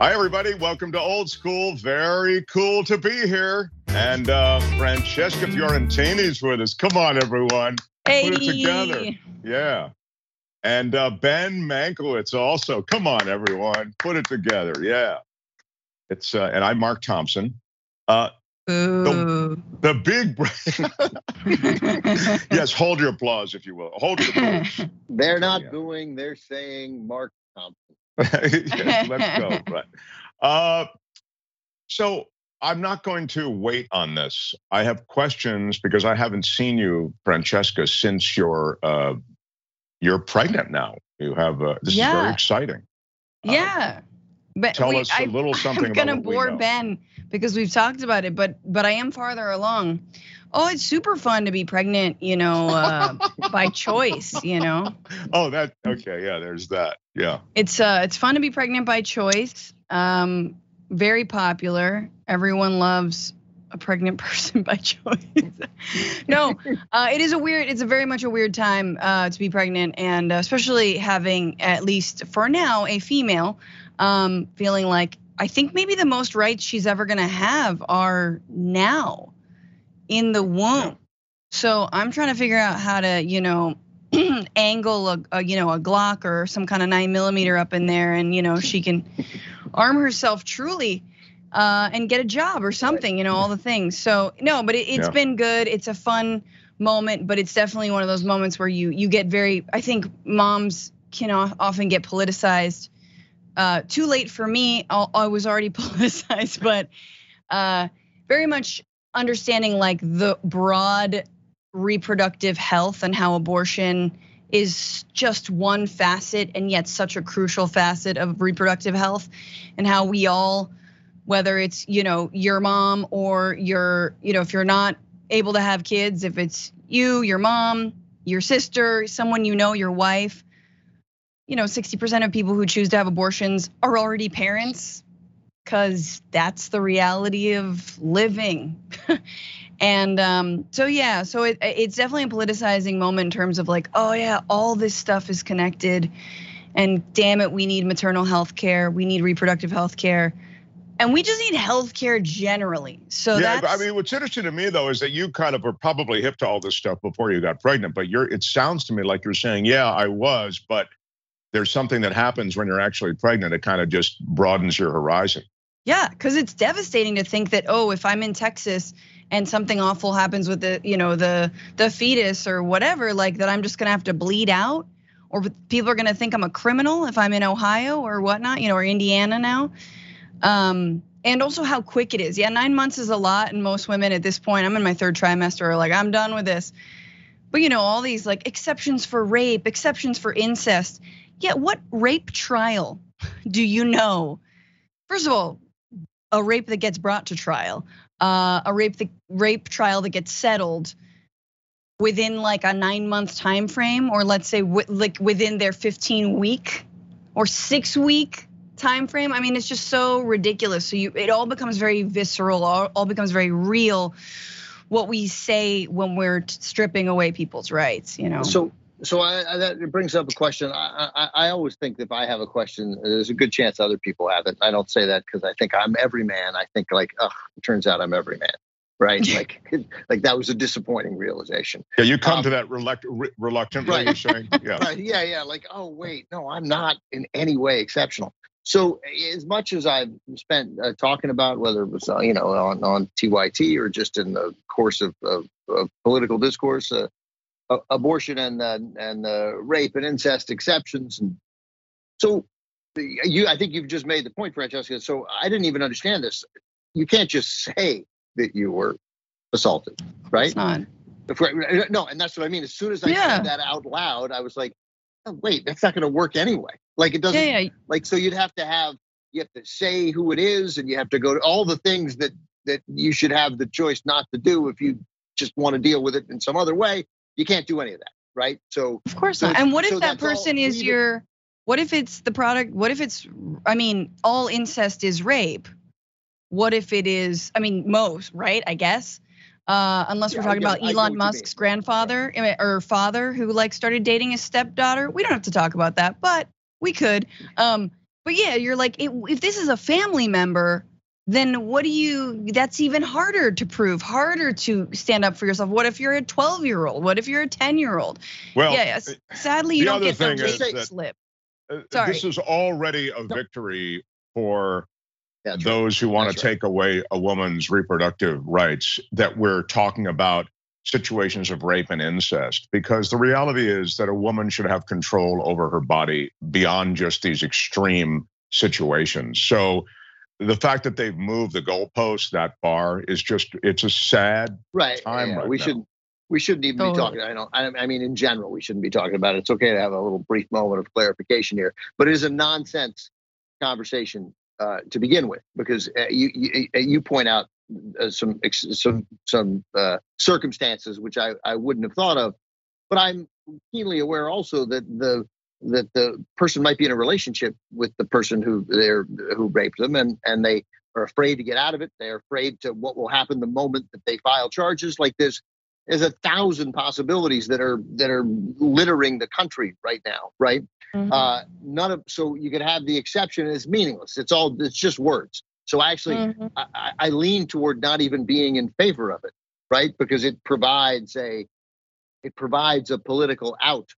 Hi, everybody. Welcome to Old School. Very cool to be here. And uh, Francesca Fiorentini's with us. Come on, everyone. Hey. Put it together. Yeah. And uh, Ben Mankiewicz also. Come on, everyone. Put it together. Yeah. It's uh, and I'm Mark Thompson. Uh, Ooh. the big yes, hold your applause if you will. Hold your applause. They're not Yeah. booing, they're saying Mark Thompson. yes, let's go. Right. Uh, so I'm not going to wait on this. I have questions because I haven't seen you, Francesca, since you're uh, you're pregnant now. You have uh, this is very exciting. yeah. But Tell we- us a I- little something I'm gonna bore. Ben because we've talked about it, but but I am farther along. Oh, it's super fun to be pregnant, you know, uh, by choice. You know, Oh, that okay. Yeah, there's that. Yeah. it's uh, it's fun to be pregnant by choice. Um, very popular. Everyone loves a pregnant person by choice. no, uh, it is a weird. It's a very much a weird time uh, to be pregnant, and uh, especially having at least for now a female, um, feeling like I think maybe the most rights she's ever gonna have are now, in the womb. So I'm trying to figure out how to, you know, angle a, a you know a Glock or some kind of nine millimeter up in there, and you know she can arm herself truly uh, and get a job or something, you know, all the things. So no, but it, it's Yeah. been good. It's a fun moment, but it's definitely one of those moments where you you get very. I think moms can often get politicized. Uh, too late for me. I, I was already politicized, but uh, very much understanding like the broad reproductive health and how abortion is just one facet and yet such a crucial facet of reproductive health and how we all whether it's you know your mom or your you know if you're not able to have kids if it's you your mom your sister someone you know your wife you know 60% of people who choose to have abortions are already parents because that's the reality of living and um, so yeah so it, it's definitely a politicizing moment in terms of like oh yeah all this stuff is connected and damn it we need maternal health care we need reproductive health care and we just need health care generally so yeah, I mean, what's interesting to me though is that you kind of were probably hip to all this stuff before you got pregnant. But you're, it sounds to me like you're saying, yeah, I was, but there's something that happens when you're actually pregnant. It kind of just broadens your horizon. Yeah, because it's devastating to think that oh, if I'm in Texas and something awful happens with the you know the the fetus or whatever, like that I'm just gonna have to bleed out, or people are gonna think I'm a criminal if I'm in Ohio or whatnot, you know, or Indiana now. Um, and also how quick it is. Yeah, nine months is a lot, and most women at this point, I'm in my third trimester, are like I'm done with this. But you know, all these like exceptions for rape, exceptions for incest. Yeah, what rape trial do you know? First of all, a rape that gets brought to trial, uh, a rape the rape trial that gets settled within like a nine month time frame, or let's say wi- like within their 15 week or six week time frame. I mean, it's just so ridiculous. So you, it all becomes very visceral, all, all becomes very real. What we say when we're stripping away people's rights, you know. So, so I, I, that brings up a question. I, I, I always think if I have a question, there's a good chance other people have it. I don't say that because I think I'm every man. I think like, oh, it turns out I'm every man, right? like, like that was a disappointing realization. Yeah, you come Um, to that reluct- re- reluctantly. Right. Saying, yeah. Right? Yeah, yeah. Like, oh wait, no, I'm not in any way exceptional. So, as much as I've spent uh, talking about whether it was uh, you know on, on TYT or just in the course of, of, of political discourse, uh, abortion and uh, and uh, rape and incest exceptions, and so you, I think you've just made the point, Francesca. So I didn't even understand this. You can't just say that you were assaulted, right? It's not. If- No, and that's what I mean. As soon as I Yeah. said that out loud, I was like, oh, wait, that's not going to work anyway. Like it doesn't, Yeah, yeah. like, so you'd have to have, you have to say who it is and you have to go to all the things that, that you should have the choice not to do if you just want to deal with it in some other way. You can't do any of that, right? So, Of course So not. And what if so that person is legal. your what if it's the product what if it's I mean all incest is rape? What if it is I mean most, right? I guess. Uh, unless we're talking get- about Elon Musk's grandfather or father who like started dating his stepdaughter. We don't have to talk about that, but we could. Um, but but yeah, you're like, it, if this is a family member, then what do you? That's even harder to prove, harder to stand up for yourself. What if you're a 12 year old? What if you're a 10 year old? Well, yeah, yes. sadly, you don't get thing the is that- slip. uh, Sorry. this is already a victory for That's right. those who want to right. take away a woman's reproductive rights that we're talking about situations of rape and incest because the reality is that a woman should have control over her body beyond just these extreme situations so the fact that they've moved the goalpost that far is just it's a sad right. time yeah, right we now. should we shouldn't even Totally. be talking. I don't. I, I mean, in general, we shouldn't be talking about it. It's okay to have a little brief moment of clarification here, but it is a nonsense conversation uh, to begin with because uh, you, you you point out uh, some some some uh, circumstances which I, I wouldn't have thought of, but I'm keenly aware also that the that the person might be in a relationship with the person who they're who raped them and and they are afraid to get out of it. They're afraid to what will happen the moment that they file charges like this. There's a thousand possibilities that are that are littering the country right now, right? Mhm. Uh, none of so you could have the exception is meaningless. It's all it's just words. So actually, Mhm. I, I- I lean toward not even being in favor of it, right? Because it provides a it provides a political out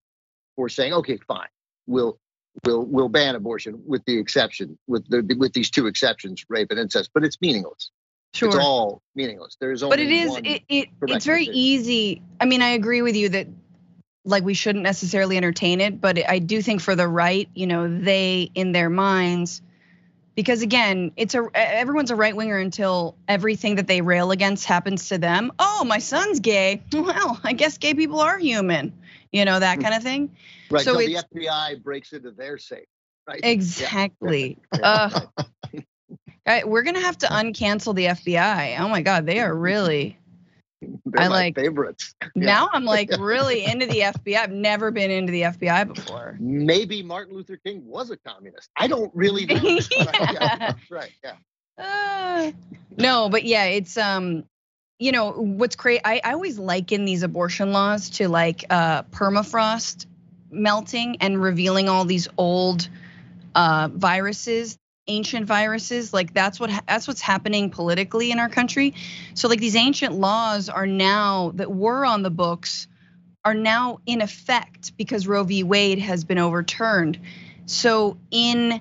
for saying, okay, fine, we'll we'll we'll ban abortion with the exception with the with these two exceptions, rape and incest. But it's meaningless. Sure. It's all meaningless. There's only but it is it, it it's very decision. easy i mean i agree with you that like we shouldn't necessarily entertain it but i do think for the right you know they in their minds because again it's a everyone's a right winger until everything that they rail against happens to them oh my son's gay well i guess gay people are human you know that kind of thing right. so the FBI breaks into their safe. Right. exactly Yeah. Guy- we're gonna have to uncancel the fbi oh my god they are really They're I my like- favorites. Yeah. Now I'm like really into the FBI. I've never been into the FBI before. Maybe Martin Luther King was a communist. I don't really know. Yeah. yeah, that's right. Yeah. Uh, no, but yeah, it's um, you know, what's great. I, I always liken these abortion laws to like uh permafrost melting and revealing all these old uh viruses ancient viruses like that's what that's what's happening politically in our country so like these ancient laws are now that were on the books are now in effect because Roe v. Wade has been overturned. So in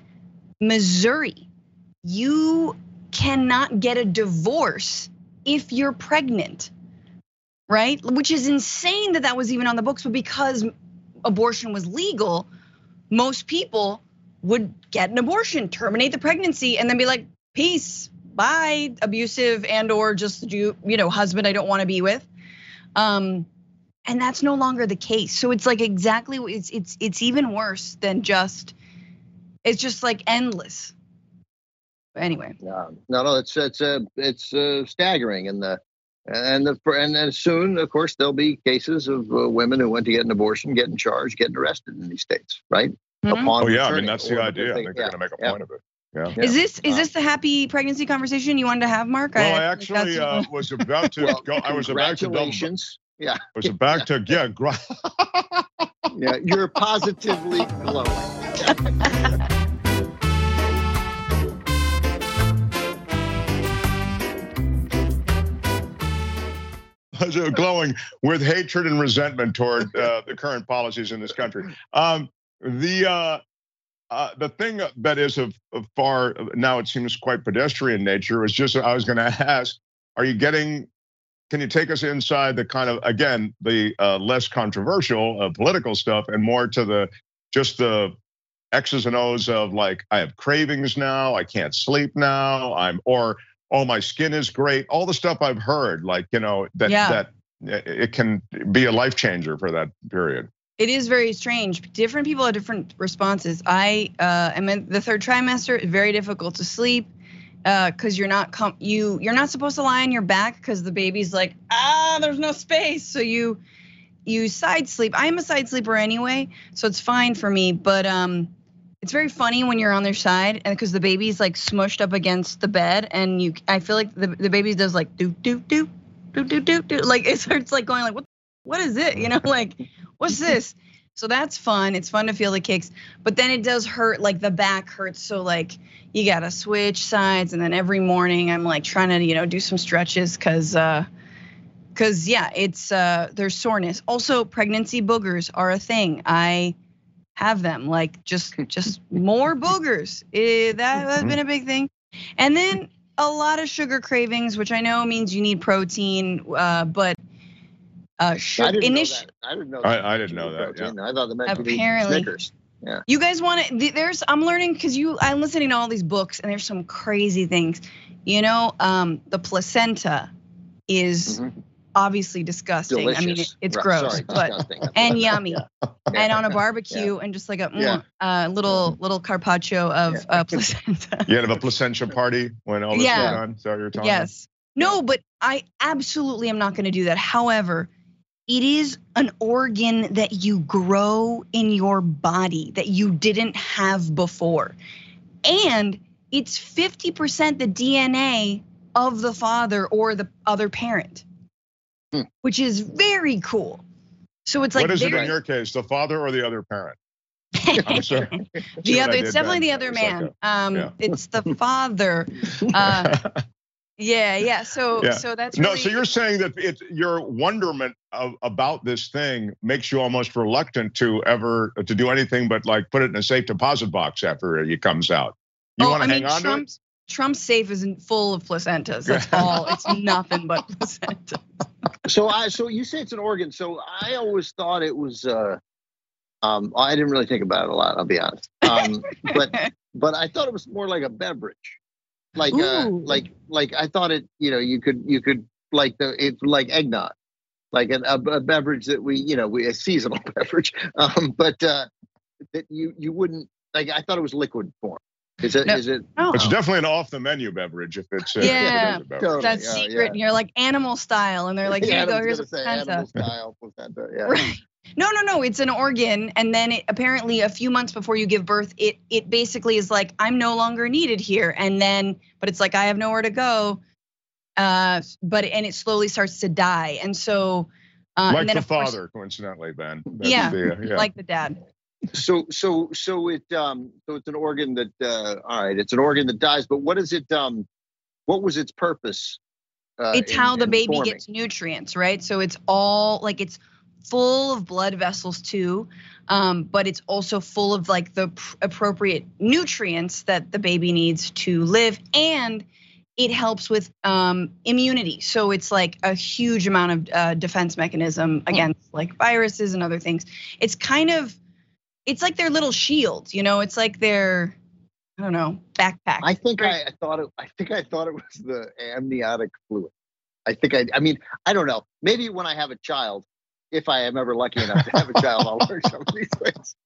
Missouri, you cannot get a divorce if you're pregnant, right? Which is insane that that was even on the books, but because abortion was legal, most people would get an abortion, terminate the pregnancy, and then be like, peace, bye, abusive and or just you, you know, husband I don't want to be with. Um, and that's no longer the case. So it's like exactly it's it's it's even worse than just it's just like endless. But anyway, No, no, no. It's it's uh, it's uh, staggering, and the and the and then soon, of course, there'll be cases of uh, women who went to get an abortion, getting charged, getting arrested in these states, right? Mhm. Upon oh yeah i mean that's the idea i they- think they're yeah, going to make a yeah. point of it yeah Yeah. is this is this the happy pregnancy conversation you wanted to have, Mark? well i think actually uh, was about to Well, go i was about to double, congratulations. Yeah, was about to yeah gra- yeah, you're positively glowing. glowing with hatred and resentment toward uh, the current policies in this country. Um, the uh, uh, the thing that is of, of far now it seems quite pedestrian nature was just I was going to ask: Are you getting? Can you take us inside the kind of again the uh, less controversial uh, political stuff and more to the just the X's and O's of like I have cravings now, I can't sleep now, I'm or oh my skin is great, all the stuff I've heard like you know that Yeah. that it can be a life changer for that period. It is very strange. Different people have different responses. I uh, am in the third trimester. It's very difficult to sleep because you're not com- you you're not supposed to lie on your back because the baby's like ah there's no space. So you you side sleep. I'm a side sleeper anyway, so it's fine for me. But um, it's very funny when you're on their side and because the baby's like smushed up against the bed and you I feel like the the baby does like do do do do do do do like it starts like going like what what is it you know like what's this So that's fun. It's fun to feel the kicks, but then it does hurt. Like the back hurts. So like you gotta switch sides, and then every morning I'm like trying to you know do some stretches because uh, cause yeah, it's uh, there's soreness. Also, pregnancy boogers are a thing. I have them like just just more boogers. Eh, that has been a big thing, and then a lot of sugar cravings, which I know means you need protein, uh, but uh, I didn't know that. I didn't know. That. I didn't know that, protein. I thought that meant Apparently. Snickers. Yeah. You guys want to? There's I'm learning because you I'm listening to all these books and there's some crazy things. You know, um, the placenta is Mhm. Obviously disgusting. Delicious. I mean, it, it's Right, gross, sorry, but and yummy. Yeah. And on a barbecue and just like a Yeah. mm, uh, little little carpaccio of uh, placenta. You had a placenta party when all this Yeah. was done. Is that what you're talking Yes. No, but I absolutely am not going to do that. However, it is an organ that you grow in your body that you didn't have before. And it's 50% the DNA of the father or the other parent, Hmm. which is very cool. So it's like what is it in your case, the father or the other parent? I'm. The other, it's definitely then? the other like man. a- um, yeah. it's the father. Uh, yeah, yeah. So, Yeah. so that's no, so you're saying that it, your wonderment of, about this thing makes you almost reluctant to ever to do anything but like put it in a safe deposit box after it comes out. You oh, want to mean, hang on to it? Trump's Trump's safe isn't full of placentas. That's all. It's nothing but placenta. So I so you say it's an organ. So I always thought it was uh um I didn't really think about it a lot, I'll be honest. Um but but I thought it was more like a beverage. Like uh like like I thought it, you know, you could you could like the it's like eggnog. Like a, a, a beverage that we, you know, we a seasonal beverage. Um but uh that you you wouldn't like I thought it was liquid form. Is it No. is it No, It's definitely an off the menu beverage if it's uh, if it Yeah. a beverage. Totally. that's yeah, secret. yeah. And you're like animal style, and they're like, here Yeah, you go. Here's a gonna placenta. animal style placenta. Yeah. Right. No, no, no. It's an organ, and then it, apparently a few months before you give birth, it it basically is like I'm no longer needed here, and then but it's like I have nowhere to go. Uh, but and it slowly starts to die, and so uh, like and then the of course, father, coincidentally, Ben. That's Yeah, the, uh, yeah. like the dad. So so so it um so it's an organ that uh all right it's an organ that dies but what is it um what was its purpose uh, it's in- how the baby forming? gets nutrients, right? So it's all like it's full of blood vessels too, um, but it's also full of like the pr- appropriate nutrients that the baby needs to live, and it helps with um, immunity. So it's like a huge amount of uh, defense mechanism against like viruses and other things. It's kind of, it's like their little shield, you know. It's like their, I don't know, backpack. i think Very- I, I thought it i think i thought it was the amniotic fluid i think i i mean i don't know maybe when i have a child if i am ever lucky enough to have a child i'll learn some of these things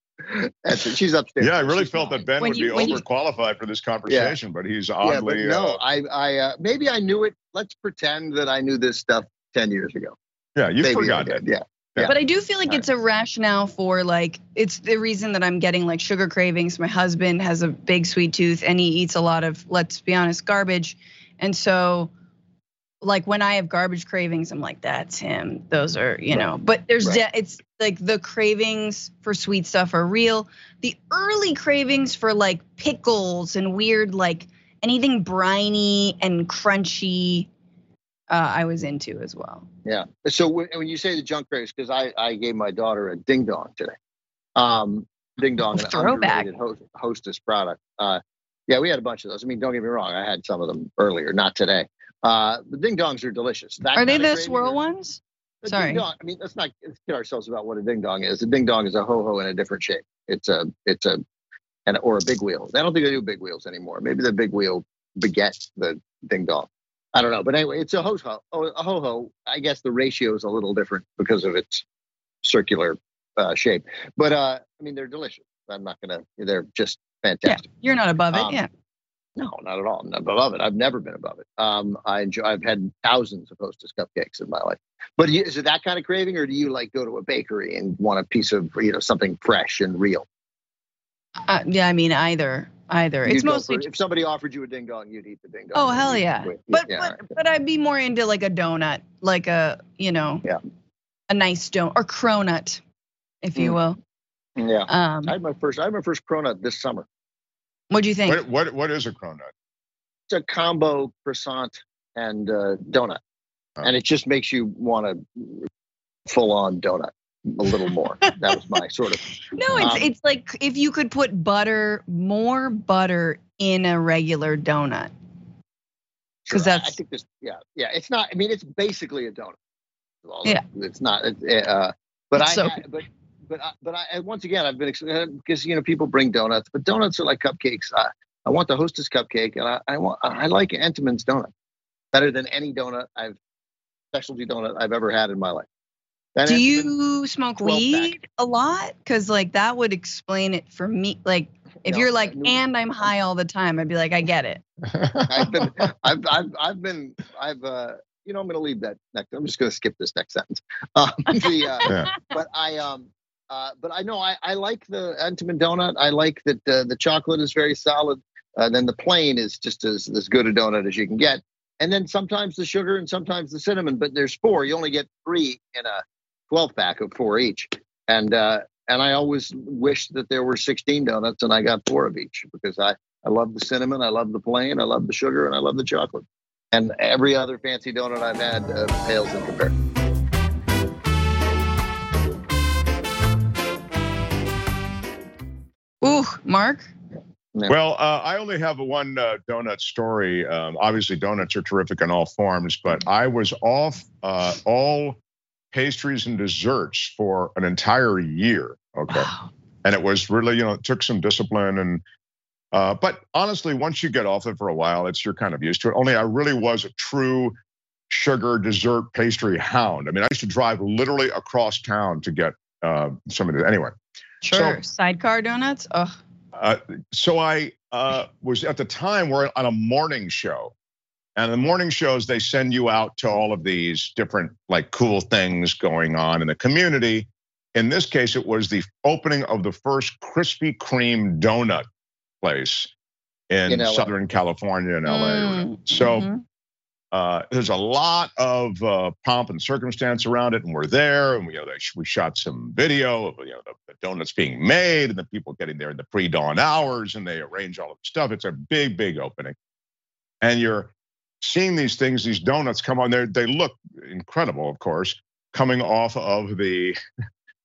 That's it. she's upstairs yeah, I really She's felt fine. that Ben When would you- be when you- overqualified for this conversation, but he's yeah, but oddly. no, uh, I, I, uh, maybe I knew it. Let's pretend that I knew this stuff ten years ago. yeah, you maybe I forgot it. Yeah, Yeah. But I do feel like All it's a rationale for like it's the reason that I'm getting like sugar cravings. My husband has a big sweet tooth and he eats a lot of let's be honest garbage. And so like when I have garbage cravings I'm like that's him. Those are, you know. But there's Right. de- it's like the cravings for sweet stuff are real. The early cravings for like pickles and weird like anything briny and crunchy uh, I was into as well. Yeah. So when, when you say the junk craze, because I, I gave my daughter a ding dong today. Um, ding dong, Throwback. host, hostess product. Uh, yeah, we had a bunch of those. I mean, don't get me wrong, I had some of them earlier, not today. Uh, the ding dongs are delicious. That Are they the swirl ones? A Sorry. Ding dong, I mean, let's not let's kid ourselves about what a ding dong is. A ding dong is a ho ho in a different shape. It's a it's a and or a big wheel. I don't think they do big wheels anymore. Maybe the big wheel begets the ding dong. I don't know, but anyway, it's a ho ho. Oh, a ho ho. I guess the ratio is a little different because of its circular uh, shape. But uh, I mean, they're delicious. I'm not gonna. They're just fantastic. You're not above it, Um, yeah. No, not at all. I'm not above it. I've never been above it. Um, I enjoy. I've had thousands of Hostess cupcakes in my life. But is it that kind of craving, or do you like go to a bakery and want a piece of you know something fresh and real? Uh, yeah, I mean either, either. It's You'd go mostly. for- if somebody offered you a ding dong, you'd eat the ding dong. Oh hell yeah! Quick. But but but I'd be more into like a donut, like a you know, Yeah. a nice donut or cronut, if you Mm. will. Yeah. Um, I had my first. I had my first cronut this summer. what do you think? What what what is a cronut? It's a combo croissant and uh, donut, Oh. and it just makes you want to full on donut a little more. that was my sort of. No, it's Um, it's like if you could put butter, more butter in a regular donut. 'Cause Sure, I- I think this. Yeah, yeah. It's not. I mean, it's basically a donut. Well, Yeah. It's not. it- Uh, but I. So- but but I, but I once again I've been because you know people bring donuts, but donuts are like cupcakes. I, I want the Hostess cupcake, and I, I want I like Entenmann's donut better than any donut I've specialty donut I've ever had in my life. That Do you smoke 12 pack. weed a lot? Because like that would explain it for me. Like if No, you're like, and I'm high all the time, I'd be like, I get it. I've been, I've, I've, I've been, I've, uh, you know, I'm going to leave that next. I'm just going to skip this next sentence. Um, the, uh, Yeah. but I, um, uh, but I know I, I like the Entenmann donut. I like that uh, the chocolate is very solid. Uh, then the plain is just as, as good a donut as you can get. And then sometimes the sugar and sometimes the cinnamon, but there's four. You only get three in a 12 pack of four each. And, uh, and I always wish that there were 16 donuts and I got four of each because I, I love the cinnamon, I love the plain, I love the sugar, and I love the chocolate. And every other fancy donut I've had uh, pales in comparison. Ooh, Mark. Well, uh, I only have one uh, donut story. Um, obviously, donuts are terrific in all forms, but I was off uh, all pastries and desserts for an entire year. Okay. Wow. and it was really you know it took some discipline and uh, but honestly once you get off it for a while it's you're kind of used to it only i really was a true sugar dessert pastry hound i mean i used to drive literally across town to get uh, some of it anyway Sure. Sidecar donuts. Ugh. uh, so I uh, was at the time we're on a morning show, and the morning shows they send you out to all of these different like cool things going on in the community. In this case, it was the opening of the first Krispy Kreme donut place in, In Southern California in LA. Mm, So mhm. uh, there's a lot of uh, pomp and circumstance around it, and we're there, and we, you know, we shot some video of you know the, the donuts being made, and the people getting there in the pre-dawn hours, and they arrange all of the stuff. It's a big, big opening, and you're seeing these things, these donuts come on there. They look incredible, of course, coming off of the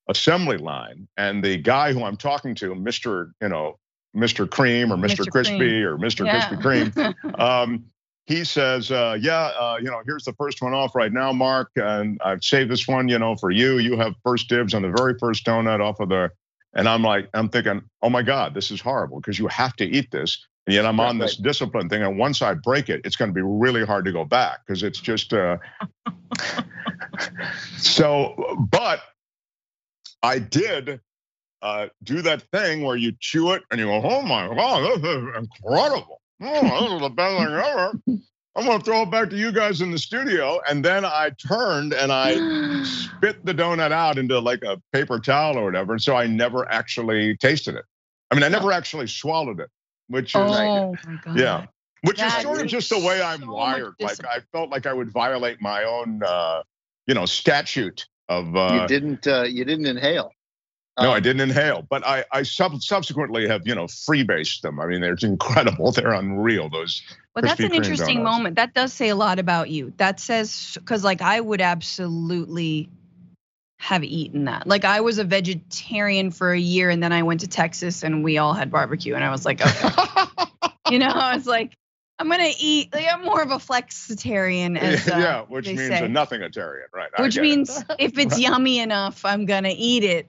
assembly line, and the guy who I'm talking to, Mr. You know, Mr. Cream or Mr. Mr. Crispy Cream. or Mr. Yeah. Krispy Kreme um, he says, uh, "Yeah, uh, you know, here's the first one off right now, Mark, and I've saved this one, you know, for you. You have first dibs on the very first donut off of the." And I'm like, I'm thinking, oh my God, this is horrible because you have to eat this, and yet I'm on this discipline thing, and once I break it, it's going to be really hard to go back because it's just. Uh, so, but I did uh, do that thing where you chew it and you go, oh my God, this is incredible. Oh, this is the best thing ever. I'm gonna throw it back to you guys in the studio. And then I turned and I spit the donut out into like a paper towel or whatever. And so I never actually tasted it. I mean, I never actually swallowed it, which is oh yeah, which is That sort of just the way I'm so wired. Like. I felt like I would violate my own, uh, you know, statute of. Uh, you didn't, uh, you didn't inhale. no, Um, I didn't inhale, but I, I sub- subsequently have, you know, freebased them. I mean, they're incredible. They're unreal. Those Well, that's an interesting donuts. moment. That does say a lot about you. That says because like I would absolutely have eaten that. Like I was a vegetarian for a year and then I went to Texas and we all had barbecue and I was like, okay. you know, I was like, I'm gonna eat. Like I'm more of a flexitarian, as uh, yeah, which they means say. a nothingitarian, right? Which get it. means if it's Right. yummy enough, I'm gonna eat it.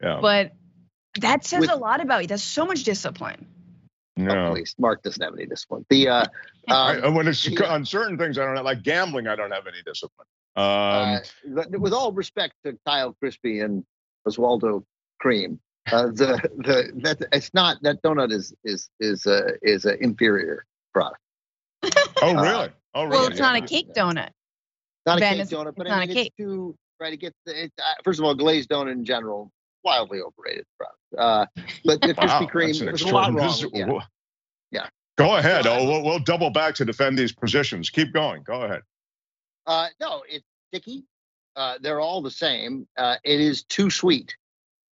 yeah, But that says With- a lot about you. That's so much discipline. Oh, no. please, Mark doesn't have any discipline. The uh, I, um, when it's yeah. on certain things, I don't have, like gambling. I don't have any discipline. Um, uh, but with all respect to Kyle Crispy and Oswaldo Cream, uh, the the that it's not that donut is is is a is an inferior product. oh, uh, really? Oh, really? Well, it's not a cake donut. Not a cake it's- donut, but it's I not a mean, cake. it's too right to get the, it, uh, first of all, glazed donut in general wildly overrated product. Uh, but the Wow, Krispy Kreme, that's there's a lot wrong. extraordinary- Yeah. Yeah. Go ahead. Oh, we'll, we'll double back to defend these positions. Keep going. Go ahead. Uh, no, it's sticky. Uh, they're all the same. Uh, it is too sweet.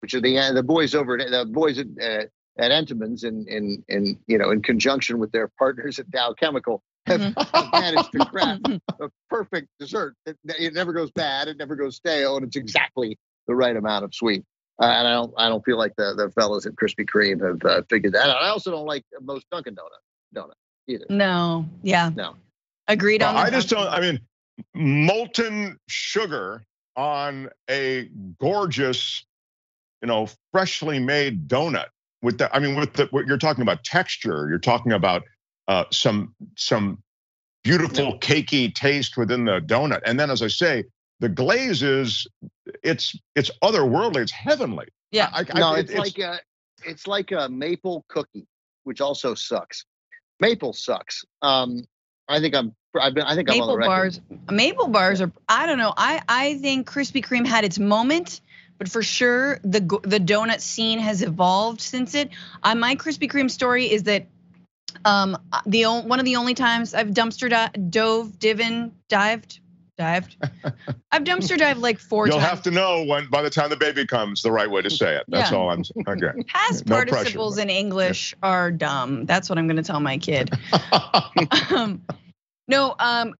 which are the uh, the boys over at, the boys at, uh, at Entenmann's in in in you know in conjunction with their partners at Dow Chemical have, have managed to craft a perfect dessert. It, it never goes bad. It never goes stale, and it's exactly the right amount of sweet. Uh, and I don't I don't feel like the the fellows at Krispy Kreme have uh, figured that out. I also don't like most Dunkin' Donut donut either. No, yeah, No. agreed on. Well, I just don't. I mean, molten sugar on a gorgeous, you know, freshly made donut. With the, I mean, with the, what you're talking about texture, you're talking about uh, some some beautiful cakey taste within the donut, and then as I say, the glaze is it's it's otherworldly, it's heavenly. Yeah. I, I, no, it- it's, like a it's like a maple cookie, which also sucks. Maple sucks. Um, I think I'm I've been I think I'm on the Maple bars, maple bars are. I don't know. I I think Krispy Kreme had its moment, but for sure the the donut scene has evolved since it. Uh, my Krispy Kreme story is that um the on- one of the only times I've dumpster di- dove, divin, dived, dived. I've dumpster dived like 4 You'll times. have to know when by the time the baby comes the right way to say it. That's Yeah. all I'm saying. Okay. Past No pressure, participles but- in English are dumb. That's what I'm going to tell my kid. um, no, um,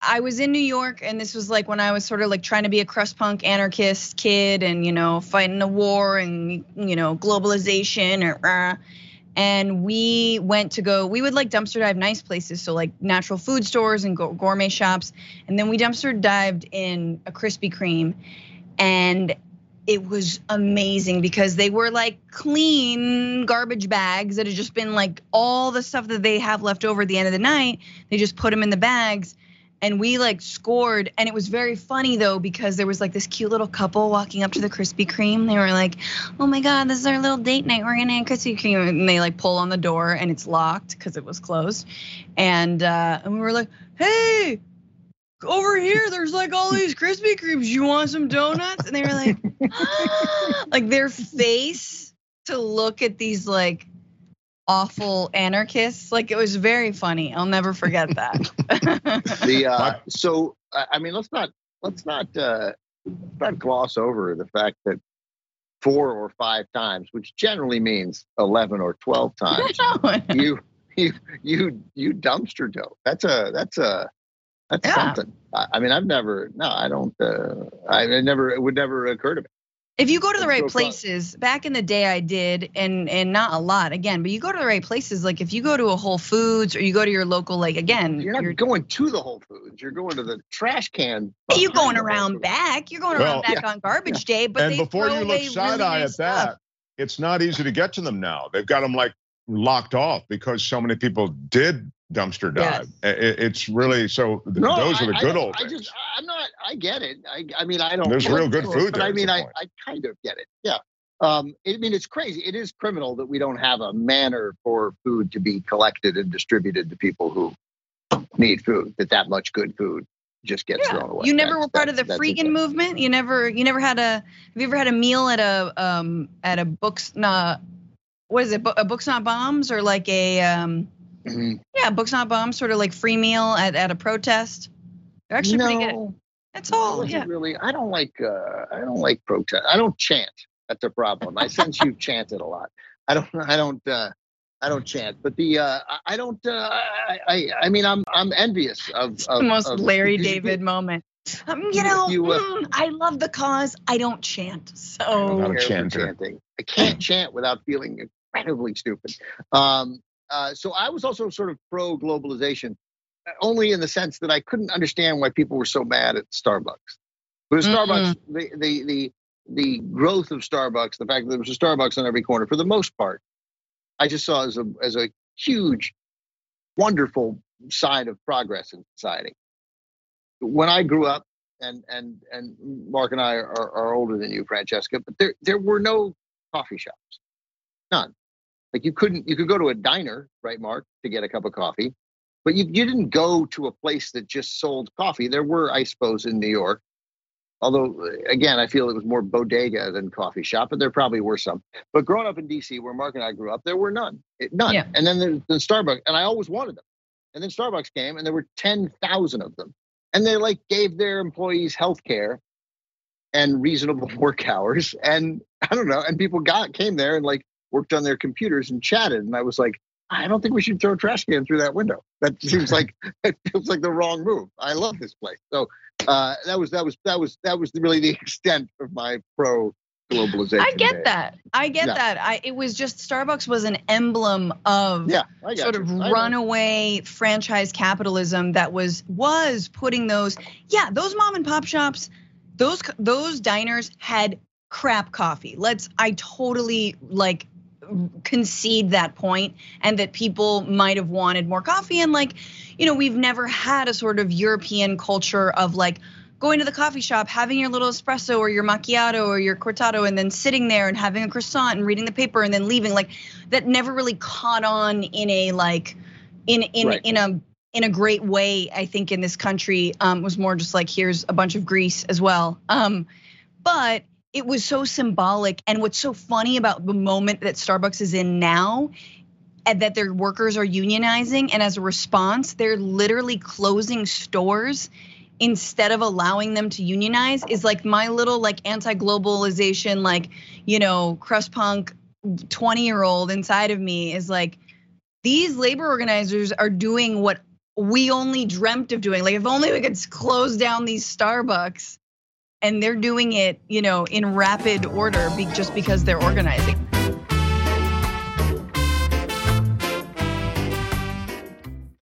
I was in New York, and this was like when I was sort of like trying to be a crust punk anarchist kid, and you know, fighting a war and you know, globalization or. Uh, and we went to go. We would like dumpster dive nice places, so like natural food stores and gourmet shops. And then we dumpster dived in a Krispy Kreme, and it was amazing because they were like clean garbage bags that had just been like all the stuff that they have left over at the end of the night. They just put them in the bags and we like scored. And it was very funny though because there was like this cute little couple walking up to the Krispy Kreme. They were like, oh my God, this is our little date night. We're gonna have Krispy Kreme. And they like pull on the door and it's locked because it was closed. And, uh, and we were like, hey, over here, there's like all these Krispy Kremes. You want some donuts? And they were like, like their face to look at these like awful anarchists. Like it was very funny. I'll never forget that. The uh, so I I mean let's not let's not uh, let's not gloss over the fact that four or five times, which generally means eleven or twelve times, you you you you dumpster dope. That's a that's a that's Yeah. something. I, I mean I've never no I don't uh, I it never it would never occur to me. if you go to the Let's right go fun. places, back in the day I did, and and not a lot again, but you go to the right places. Like if you go to a Whole Foods or you go to your local, like again, You're not going to the Whole Foods. You're going to the trash can. You're going around back. You're going Well- around back on garbage day, but and before you look side really eye nice at stuff. that, it's not easy to get to them now. They've got them like locked off because so many people did dumpster dive. I- I- It's really so. th- No, those I, are the I good don't- old I things. just, I'm not. I get it. I, I mean, I don't. There's real good it, food but I mean, I. I kind of get it. Yeah. Um, I mean, it's crazy. It is criminal that we don't have a manner for food to be collected and distributed to people who need food. That that much good food just gets Yeah. thrown away. You never That's- were part of the that's- that's freaking movement. You never, you never had a. Have you ever had a meal at a um at a books not what is it? A books not bombs or like a um Mhm. yeah books not bombs sort of like free meal at at a protest. They're actually pretty good. No, That's all. wasn't Yeah. really. I don't like. Uh, I don't like protest. I don't chant. That's a problem. I sense you've chanted a lot. I don't. I don't. Uh, I don't chant. But the. Uh, I- I don't. Uh, I, I. I mean, I'm. I'm envious of. of the most of- Larry because you David moment. Um, you you- know, you, uh, mm, I love the cause. I don't chant. Not So a care for chanter. chanting. I can't chant without feeling incredibly stupid. Um, uh, so I was also sort of pro globalization, uh, only in the sense that I couldn't understand why people were so mad at Starbucks. But. Starbucks, the, the the the growth of Starbucks, the fact that there was a Starbucks on every corner, for the most part, I just saw as a as a huge, wonderful sign of progress in society. When I grew up, and and and Mark and I are, are older than you, Francesca, but there there were no coffee shops, none. Like you couldn't you could go to a diner, right, Mark, to get a cup of coffee, but you you didn't go to a place that just sold coffee. There were, I suppose, in New York. Although, uh, again, I feel it was more bodega than coffee shop, but there probably were some. But growing up in DC, where Mark and I grew up, there were none, It- none. Yeah. And then there's the Starbucks, and I always wanted them. And then Starbucks came, and there were ten thousand of them, and they like gave their employees health care, and reasonable work hours. And I don't know, and people got came there and like worked on their computers and chatted. And I was like, I don't think we should throw a trash can through that window. That seems like it feels like the wrong move. I love this place. So uh, that was that was that was that was really the extent of my pro globalization. I get that. I get yeah. that. I it was just Starbucks was an emblem of yeah, sort of runaway franchise capitalism that was was putting those yeah those mom and pop shops those those diners had crap coffee. Let's I totally like concede that point and that people might have wanted more coffee and like you know we've never had a sort of European culture of like going to the coffee shop, having your little espresso or your macchiato or your cortado, and then sitting there and having a croissant and reading the paper and then leaving. Like that never really caught on in a like in in right. in a in a great way. I think in this country um, was more just like here's a bunch of grease as well. Um, but it was so symbolic. And what's so funny about the moment that Starbucks is in now and that their workers are unionizing and as a response they're literally closing stores instead of allowing them to unionize is like my little like anti-globalization like you know crust punk 20 year old inside of me is like these labor organizers are doing what we only dreamt of doing like if only we could close down these starbucks and they're doing it you know in rapid order just because they're organizing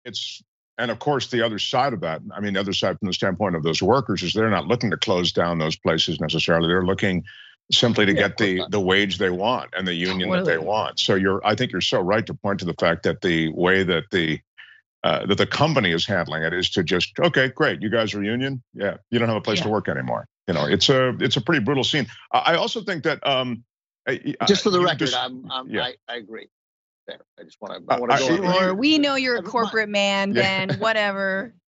it's and of course, the other side of that, I mean, the other side from the standpoint of those workers is they're not looking to close down those places necessarily. They're looking simply to get the the wage they want and the union that they want. So you're, I think you're so right to point to the fact that the way that the uh, that the company is handling it is to just okay, great, you guys are union, yeah, you don't have a place yeah. to work anymore. You know, it's a it's a pretty brutal scene. I also think that um, just for the record, just, I'm, I'm yeah. I, I agree there. I just want to. I want to go. Sure, we know you're a corporate man. Then yeah. whatever.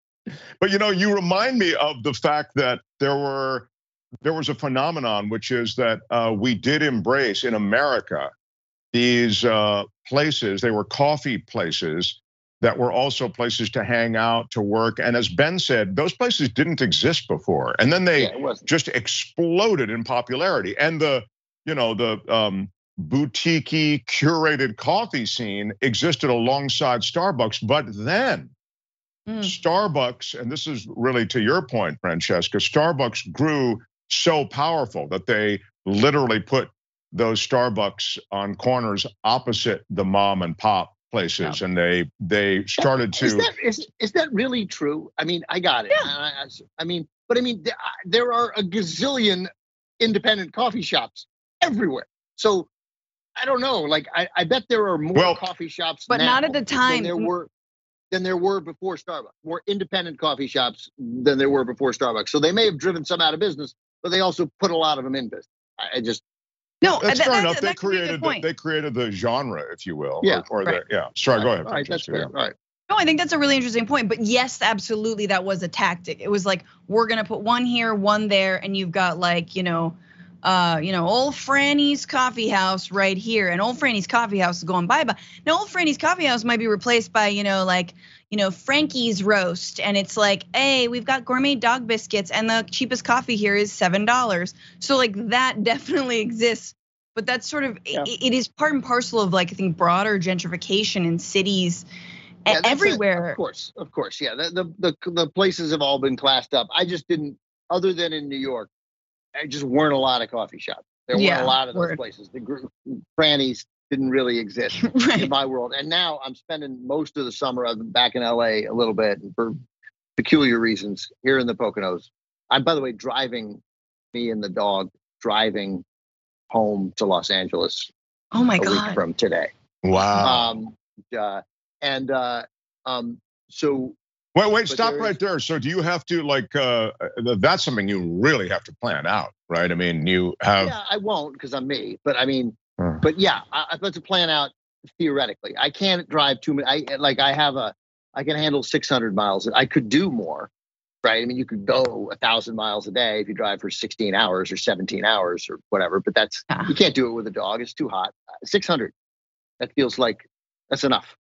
But you know, you remind me of the fact that there were there was a phenomenon, which is that uh, we did embrace in America these uh, places. They were coffee places that were also places to hang out, to work. And as Ben said, those places didn't exist before, and then they yeah, just exploded in popularity. And the you know the um, boutique curated coffee scene existed alongside Starbucks. But then mm. Starbucks, and this is really to your point, Francesca, Starbucks grew so powerful that they literally put those Starbucks on corners opposite the mom and pop places yeah. and they they started to is that, is, is that really true i mean i got it yeah. I, I mean but i mean there are a gazillion independent coffee shops everywhere so I don't know. Like I, I bet there are more well, coffee shops, but not at the time. there were than there were before Starbucks. More independent coffee shops than there were before Starbucks. So they may have driven some out of business, but they also put a lot of them in business. I, I just no, that's that, fair enough. They created the, they created the genre, if you will. Yeah. Or, or right. the, yeah. Sorry, right. go ahead. All right, that's fair. Yeah. All right. No, I think that's a really interesting point. But yes, absolutely, that was a tactic. It was like we're gonna put one here, one there, and you've got like you know uh, you know, old Franny's coffee house right here, and old Franny's coffee house is going bye bye. Now, old Franny's coffee house might be replaced by, you know, like, you know, Frankie's roast, and it's like, hey, we've got gourmet dog biscuits, and the cheapest coffee here is seven dollars. So like that definitely exists, but that's sort of yeah. it, it is part and parcel of like I think broader gentrification in cities. Yeah, everywhere. A, of course, of course, yeah. The, the the the places have all been classed up. I just didn't, other than in New York, there just weren't a lot of coffee shops. There yeah, weren't a lot of those word. places. The gr- crannies didn't really exist right. in my world. And now I'm spending most of the summer I'm back in LA a little bit for peculiar reasons here in the Poconos. I'm by the way driving me and the dog driving home to Los Angeles. Oh my a god! Week from today. Wow. Um, uh, and uh, um, so Wait, wait, stop right there. So do you have to like uh that's something you really have to plan out, right? I mean, you have Yeah, I won't because I'm me, but I mean, uh, but yeah, I, I've got to plan out theoretically. I can't drive too many I like I have a I can handle 600 miles. I could do more, right? I mean, you could go a thousand miles a day if you drive for 16 hours or 17 hours or whatever, but that's yeah. you can't do it with a dog. It's too hot. 600. That feels like that's enough.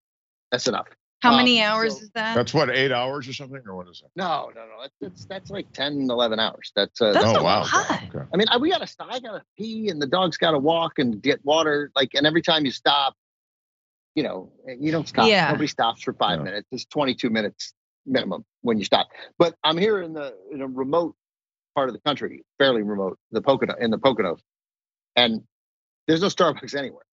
That's enough. How Um, many hours so- is that? That's what eight hours or something, or what is it? No, no, no. That's that's, that's like 10, 11 hours. That's uh, That's oh a wow. lot. Okay. I mean, I, we gotta stop. I gotta pee, and the dog's gotta walk and get water. Like, and every time you stop, you know, you don't stop. Yeah. Nobody stops for five Yeah. minutes. It's 22 minutes minimum when you stop. But I'm here in the in a remote part of the country, fairly remote, the Pocono in the Poconos, and there's no Starbucks anywhere.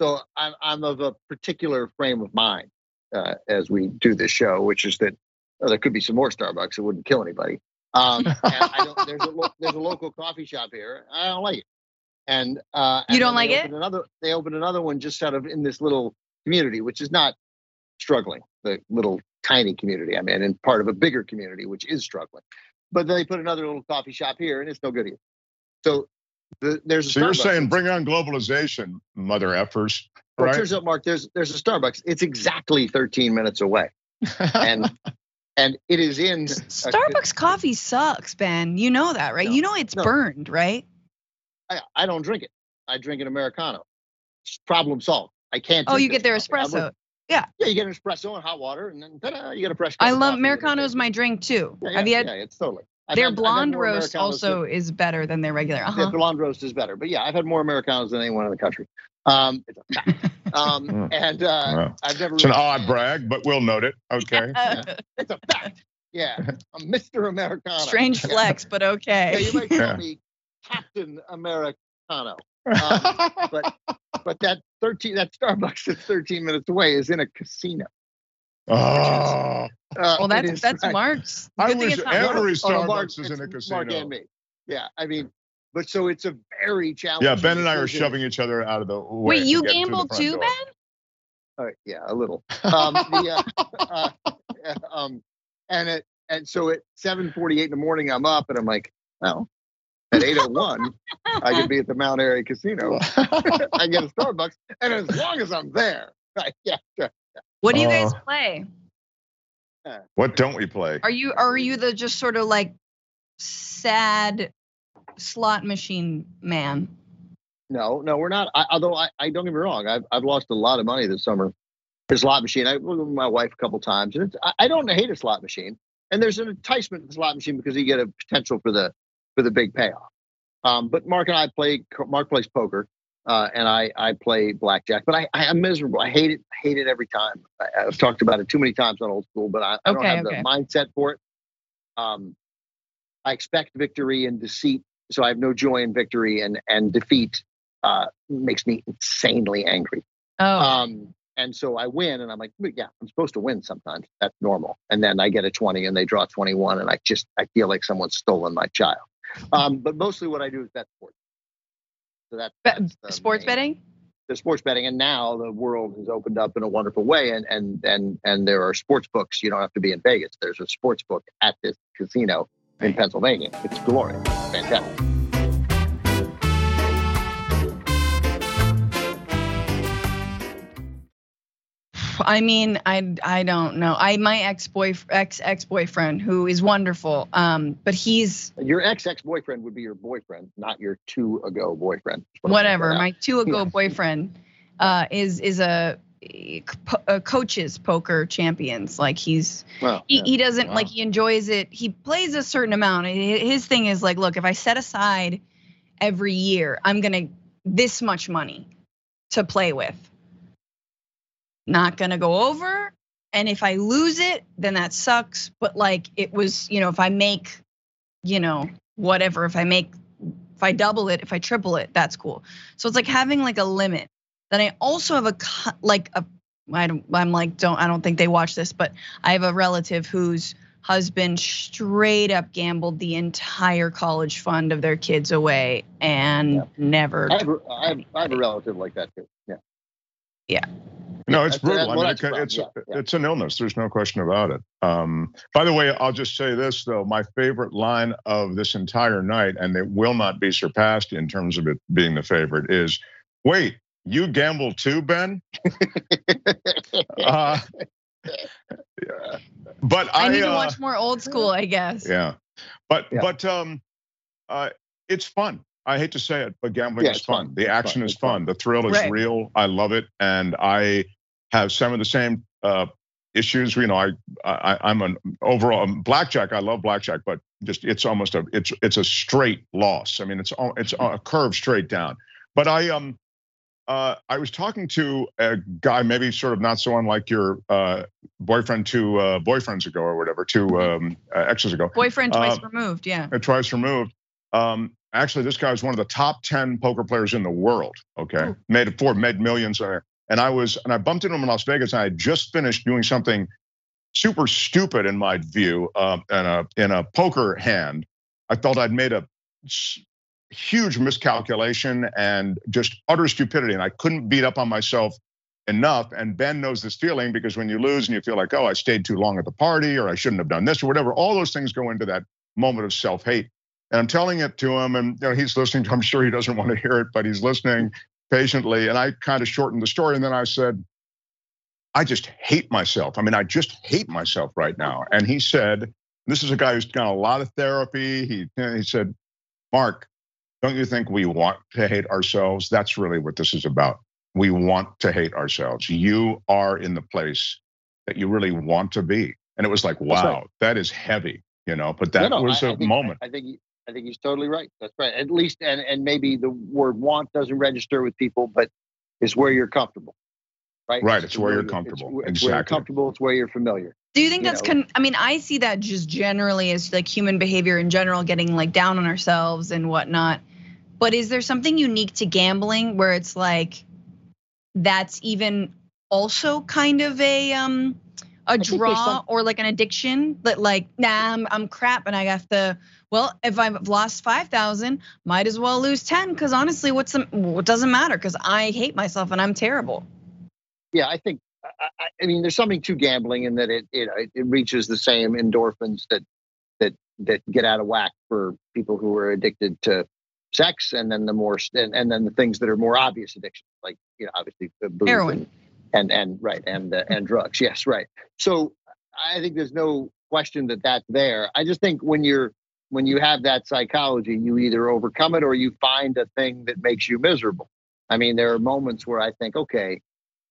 So I'm I'm of a particular frame of mind uh, as we do this show, which is that uh, there could be some more Starbucks. It wouldn't kill anybody. Um, and I don't, there's a lo- there's a local coffee shop here. I don't like it. And uh, You and don't like it? Another they opened another one just out of in this little community, which is not struggling. The little tiny community I'm in, and part of a bigger community which is struggling. But then they put another little coffee shop here, and it's no good either. So the, there's a So you're saying bring on globalization, mother effers, Well, it right? turns out, Mark, there's there's a Starbucks. It's exactly 13 minutes away, and and it is in a- Starbucks coffee sucks, Ben. You know that, right? No, you know it's no. burned, right? I, I don't drink it. I drink an americano. Problem solved. I can't. Oh, you get their coffee. Espresso. Yeah. Yeah, you get an espresso and hot water, and then ta-da, you get a fresh. I love americano is my drink too. Yeah, Have you had yeah, it's totally. I've their had- blonde roast also than- is better than their regular. The Uh-huh. blonde roast is better, but yeah, I've had more Americanos than anyone in the country. Um, it's um, Mm. and uh, Wow. I've never. It's an really- odd brag, but we'll note it. Okay. It's a fact. Yeah, I'm Mr. Americano. Strange Yeah. flex, but Yeah, you might call Yeah. me Captain Americano. Um, but that 13 that Starbucks that's 13 minutes away is in a casino. oh, Uh, Well, that's is that's right. Mark's. I Good thing wish it's not every Mark's. Oh, no, Starbucks Mark, is in a it's Mark casino. and me. Yeah, I mean, but so it's a very challenging. yeah, Ben and I are shoving each other out of the way. Wait, you get through gambled front too, door. Ben? Uh, yeah, a little. Um, the, uh, uh, um, and it and so at 7:48 in the morning, I'm up and I'm like, well, at 8:01, I could be at the Mount Airy Casino. I get a Starbucks, and as long as I'm there, right, yeah, sure. What do you guys Oh. play? What don't we play? Are you are you the just sort of like sad slot machine man? No, no, we're not. I, although I, I don't get me wrong, I've I've lost a lot of money this summer. The slot machine. I went with my wife a couple times, and it's, I, I don't hate a slot machine. And there's an enticement to the slot machine because you get a potential for the for the big payoff. Um, but Mark and I play. Mark plays poker, uh, and I I play blackjack. But I, I am miserable. I hate it. Hate it every time. I, I've talked about it too many times on old school, but I, I don't have okay. the mindset for it. Um, I expect victory and deceit, so I have no joy in victory and and defeat uh, makes me insanely angry. Oh, Um, and so I win, and I'm like, yeah, I'm supposed to win sometimes. That's normal. And then I get a 20, and they draw 21, and I just I feel like someone's stolen my child. Um, but mostly what I do is bet sports. So that, Be- that's sports main- betting? The sports betting, and now the world has opened up in a wonderful way, and and and and there are sports books. You don't have to be in Vegas. There's a sports book at this casino in Pennsylvania. It's glorious, fantastic. I mean, I I don't know. I my ex boy ex ex boyfriend who is wonderful. Um, but he's Your ex ex boyfriend would be your boyfriend, not your two ago boyfriend. Whatever. My two ago boyfriend uh, is is a, a uh, coaches poker champions. Like he's Well, he, yeah. he doesn't Wow. like he enjoys it. He plays a certain amount. His thing is like, look, if I set aside every year, I'm gonna this much money to play with. Not gonna go over. And if I lose it, then that sucks. But like it was, you know, if I make, you know, whatever, if I make if I double it, if I triple it, that's cool. So it's like having like a limit. Then I also have a cu- like a I don't I'm like don't I don't think they watch this, but I have a relative whose husband straight up gambled the entire college fund of their kids away and Yeah. never I have, a- I, have, I have a relative like that too. Yeah. Yeah. No, it's That's- brutal. that- I mean, that's it, it's Yeah, yeah. it's an illness. There's no question about it. Um, by the way, I'll just say this though: my favorite line of this entire night, and it will not be surpassed in terms of it being the favorite, is, "Wait, you gamble too, Ben?" Uh, yeah. But I, I need to uh, watch more old school, I guess. Yeah, but Yeah. but um, uh, it's fun. I hate to say it, but gambling Yeah, is fun. fun. The It's action fun. is fun. fun. The thrill is Right. real. I love it, and I have some of the same uh, issues. You know, I, I I'm an overall um, blackjack. I love blackjack, but just it's almost a it's it's a straight loss. I mean, it's it's a curve straight down. But I um uh, I was talking to a guy, maybe sort of not so unlike your uh, boyfriend two uh, boyfriends ago or whatever, two mm-hmm. um, uh, exes ago. Boyfriend twice uh, removed, yeah. Twice removed. Um, actually, this guy was one of the top ten poker players in the world. Okay, Ooh. made four, made millions. And I was, and I bumped into him in Las Vegas, and I had just finished doing something super stupid in my view, uh, in a in a poker hand. I felt I'd made a huge miscalculation and just utter stupidity. And I couldn't beat up on myself enough. And Ben knows this feeling because when you lose and you feel like, oh, I stayed too long at the party or I shouldn't have done this or whatever, all those things go into that moment of self hate. And I'm telling it to him, and you know, he's listening. To, I'm sure he doesn't want to hear it, but he's listening patiently. And I kind of shortened the story. And then I said, I just hate myself. I mean, I just hate myself right now. And he said, this is a guy who's done a lot of therapy. He, he said, Mark, don't you think we want to hate ourselves? That's really what this is about. We want to hate ourselves. You are in the place that you really want to be. And it was like, wow, right. that is heavy, you know, but that no, no, was I, a I think, moment. I, I think I think he's totally right. That's right. At least, and and maybe the word want doesn't register with people, but it's where you're comfortable, right? Right. It's, it's where, where, you're comfortable. It's, it's exactly. where you're comfortable. It's where you're familiar. Do you think you that's? Con- I mean, I see that just generally as like human behavior in general, getting like down on ourselves and whatnot. But is there something unique to gambling where it's like that's even also kind of a um a draw or like an addiction that like nah I'm, I'm crap and I have to well if I've lost five thousand might as well lose ten because honestly what's the, what doesn't matter because I hate myself and I'm terrible. Yeah, I think I, I, mean there's something to gambling in that it it it reaches the same endorphins that that that get out of whack for people who are addicted to sex, and then the more and, and then the things that are more obvious addictions, like you know, obviously booze heroin, and, and and, right, and uh, and drugs. Yes, right. So I think there's no question that that's there. I just think when you're when you have that psychology, you either overcome it or you find a thing that makes you miserable. I mean, there are moments where I think, okay,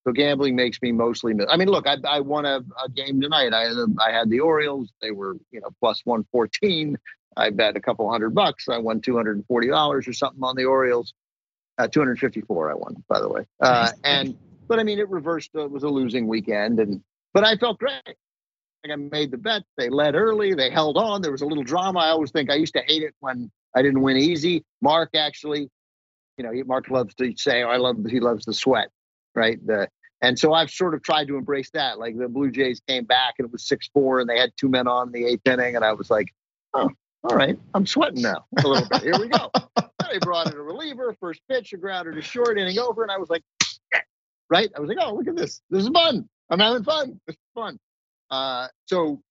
so gambling makes me mostly. I mean, look, I, I won a, a game tonight. I I had the Orioles. They were you know plus one fourteen. I bet a couple hundred bucks. I won two hundred and forty dollars or something on the Orioles. Uh, two hundred fifty-four. I won, by the way. Uh, and but I mean, it reversed. Uh, it was a losing weekend, and but I felt great. Like I made the bet. They led early. They held on. There was a little drama. I always think I used to hate it when I didn't win easy. Mark actually, you know, Mark loves to say, oh, "I love." He loves the sweat, right? The and so I've sort of tried to embrace that. Like the Blue Jays came back and it was six four, and they had two men on in the eighth inning, and I was like, "Oh, all right, I'm sweating now a little bit. Here we go. they brought in a reliever, first pitch, a grounder to short, inning over, and I was like, right? I was like, oh, look at this. This is fun. I'm having fun. This is fun. Uh, so,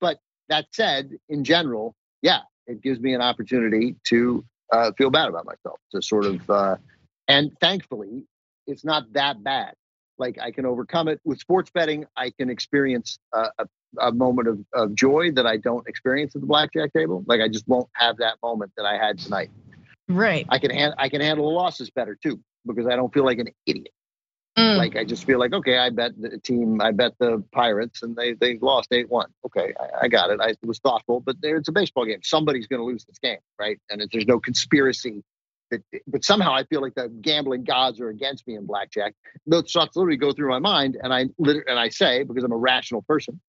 but that said, in general, yeah, it gives me an opportunity to uh, feel bad about myself, to sort of, uh, and thankfully, it's not that bad. Like I can overcome it with sports betting. I can experience a, a moment of, of joy that I don't experience at the blackjack table. Like I just won't have that moment that I had tonight. Right. I can hand I can handle the losses better too because I don't feel like an idiot. Mm. Like I just feel like okay, I bet the team, I bet the Pirates, and they they lost eight one. Okay, I, I, got it. I was thoughtful, but it's a baseball game. Somebody's going to lose this game, right? And there's no conspiracy but somehow I feel like the gambling gods are against me in blackjack. Those thoughts literally go through my mind, and I and I say because I'm a rational person,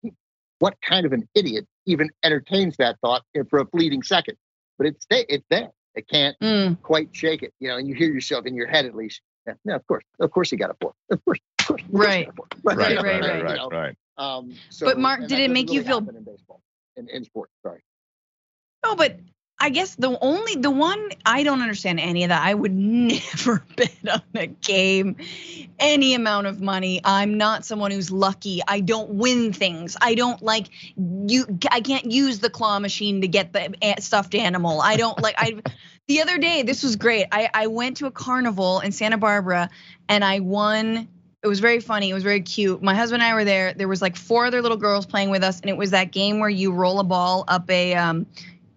what kind of an idiot even entertains that thought for a fleeting second? But it's it's there. It can't mm. quite shake it, you know. And you hear yourself in your head at least. Yeah, yeah of course, of course, he got a four. Of course, of course, right, right, right, right, right, right, right. Um, so, but Mark, did it make really you feel in baseball, in, in sports? Sorry. No, but I guess the only the one I don't understand any of that. I would never bet on a game any amount of money. I'm not someone who's lucky. I don't win things. I don't like you I can't use the claw machine to get the stuffed animal. I don't like I the other day this was great. I I went to a carnival in Santa Barbara and I won it was very funny. It was very cute. My husband and I were there. There was like four other little girls playing with us, and it was that game where you roll a ball up a um,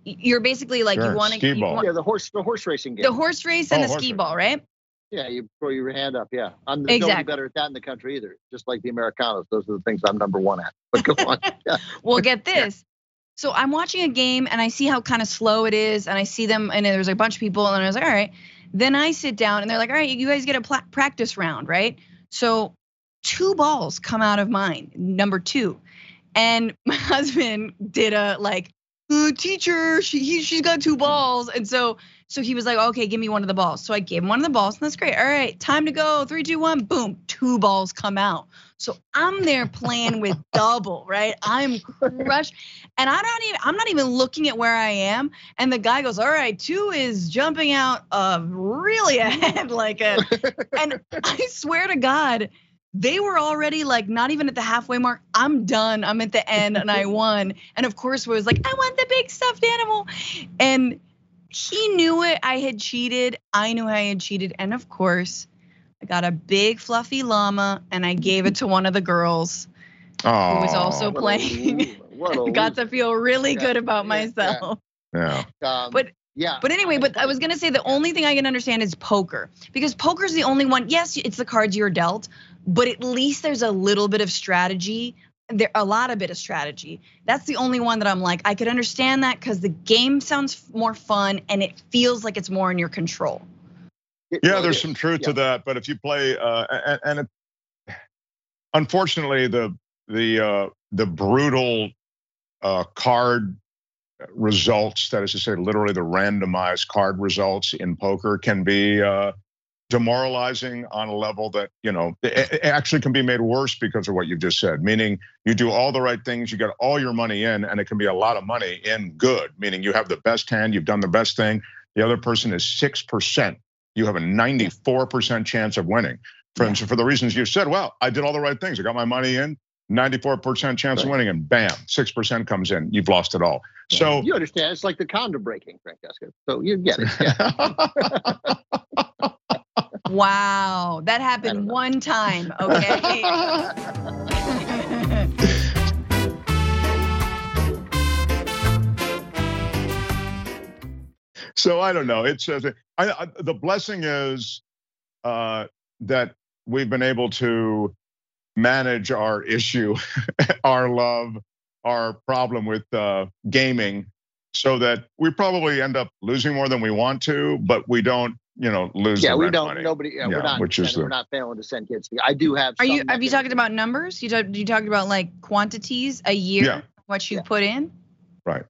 you're basically like sure. you want to ski ball. yeah, the horse the horse racing game. Oh, the horse race and oh, the ski race. ball, right? Yeah, you throw your hand up. Yeah, I'm there's Exactly. nobody better at that in the country either. Just like the Americanos, those are the things I'm number one at. But go on. Yeah. Well, get this. So I'm watching a game and I see how kind of slow it is, and I see them, and there's a bunch of people, and I was like, all right. Then I sit down, and they're like, all right, you guys get a pla- practice round, right? So two balls come out of mine, number two, and my husband did a like, uh, teacher, she he, she's got two balls, and so so he was like, okay, give me one of the balls. So I gave him one of the balls, and that's great. All right, time to go. Three, two, one, boom, two balls come out. So I'm there playing with double, right? I'm crushed. And I don't even I'm not even looking at where I am. And the guy goes, All right, two is jumping out of really ahead, like a and I swear to God, they were already like not even at the halfway mark. I'm done. I'm at the end and I won. And of course was like, I want the big stuffed animal. And he knew it. I had cheated. I knew I had cheated. And of course, I got a big fluffy llama and I gave it to one of the girls. who was also- playing. What a got to feel really Yeah, good about yeah, yeah. myself. yeah. Um, But- yeah. But anyway, but I was gonna say the only thing I can understand is poker because poker's the only one. Yes, it's the cards you're dealt, but at least there's a little bit of strategy. There a lot of bit of strategy. That's the only one that I'm like I could understand that because the game sounds more fun and it feels like it's more in your control. It Yeah, there's is. some truth Yeah. to that. But if you play, uh, and, and it, unfortunately, the the uh, the brutal uh, card results, that is to say, literally the randomized card results in poker, can be uh, demoralizing on a level that you know actually can be made worse because of what you just said. Meaning, you do all the right things, you get all your money in, and it can be a lot of money in good. Meaning, you have the best hand, you've done the best thing. The other person is six percent you have a 94% chance of winning. For, for the reasons you said, well, I did all the right things. I got my money in, 94% chance of winning, and bam, 6% comes in. You've lost it all. Yeah. So, you understand? It's like the condom breaking, Francesca. So you get it. Yeah. Wow, that happened one time. Okay. so I don't know. It's uh, I, I, the blessing is uh, that we've been able to manage our issue, our love, our problem with uh, gaming, so that we probably end up losing more than we want to, but we don't, you know, lose. yeah, the we rent don't. money. Nobody. Yeah, Yeah, we're not. which is the- we're not failing to send kids. I do have. Are you some have you talked mechanism. about numbers? You talked you talked about like quantities a year, Yeah. what you Yeah. put in? Right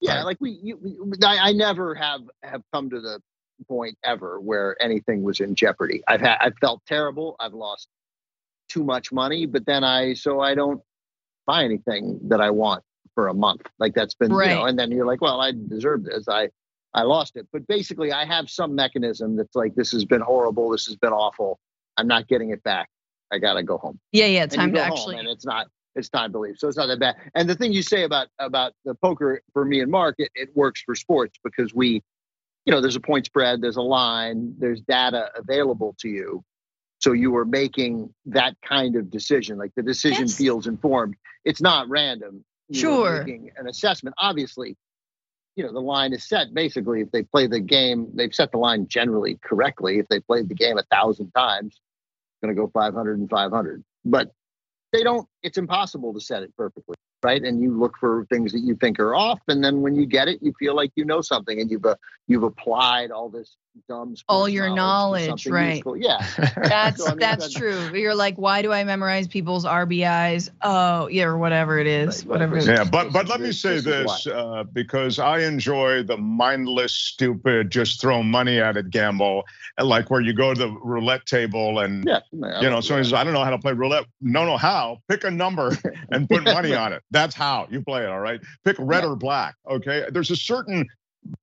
yeah, Right. like we, you, we I, I never have have come to the point ever where anything was in jeopardy. I've had I felt terrible. I've lost too much money, but then I so I don't buy anything that I want for a month. Like that's been you know, Right. and then you're like, well, I deserve this. I I lost it. But basically, I have some mechanism that's like, this has been horrible. This has been awful. I'm not getting it back. I gotta go home Yeah, yeah, and time to actually. and it's not it's time to leave so it's not that bad and the thing you say about about the poker for me and mark it, it works for sports because we you know there's a point spread there's a line there's data available to you so you are making that kind of decision like the decision Yes. feels informed it's not random You Sure. making an assessment obviously you know the line is set. Basically if they play the game they've set the line generally correctly. If they played the game a thousand times it's going to go 500 and 500 but they don't it's impossible to set it perfectly right? And you look for things that you think are off and then when you get it you feel like you know something and you've uh, you've applied all this dumb All your to knowledge, right. useful. yeah That's So, I mean, that's that's- true. You're like, why do I memorize people's RBIs? Oh, yeah, or whatever it is, Right, whatever. right. It is. Yeah, but but let me say this uh, because I enjoy the mindless, stupid, just throw money at it gamble, like where you go to the roulette table and yeah you know someone says I don't know how to play roulette. No, no, how? Pick a number and put money on it. That's how you play it. All right, pick red Yeah. or black. Okay, there's a certain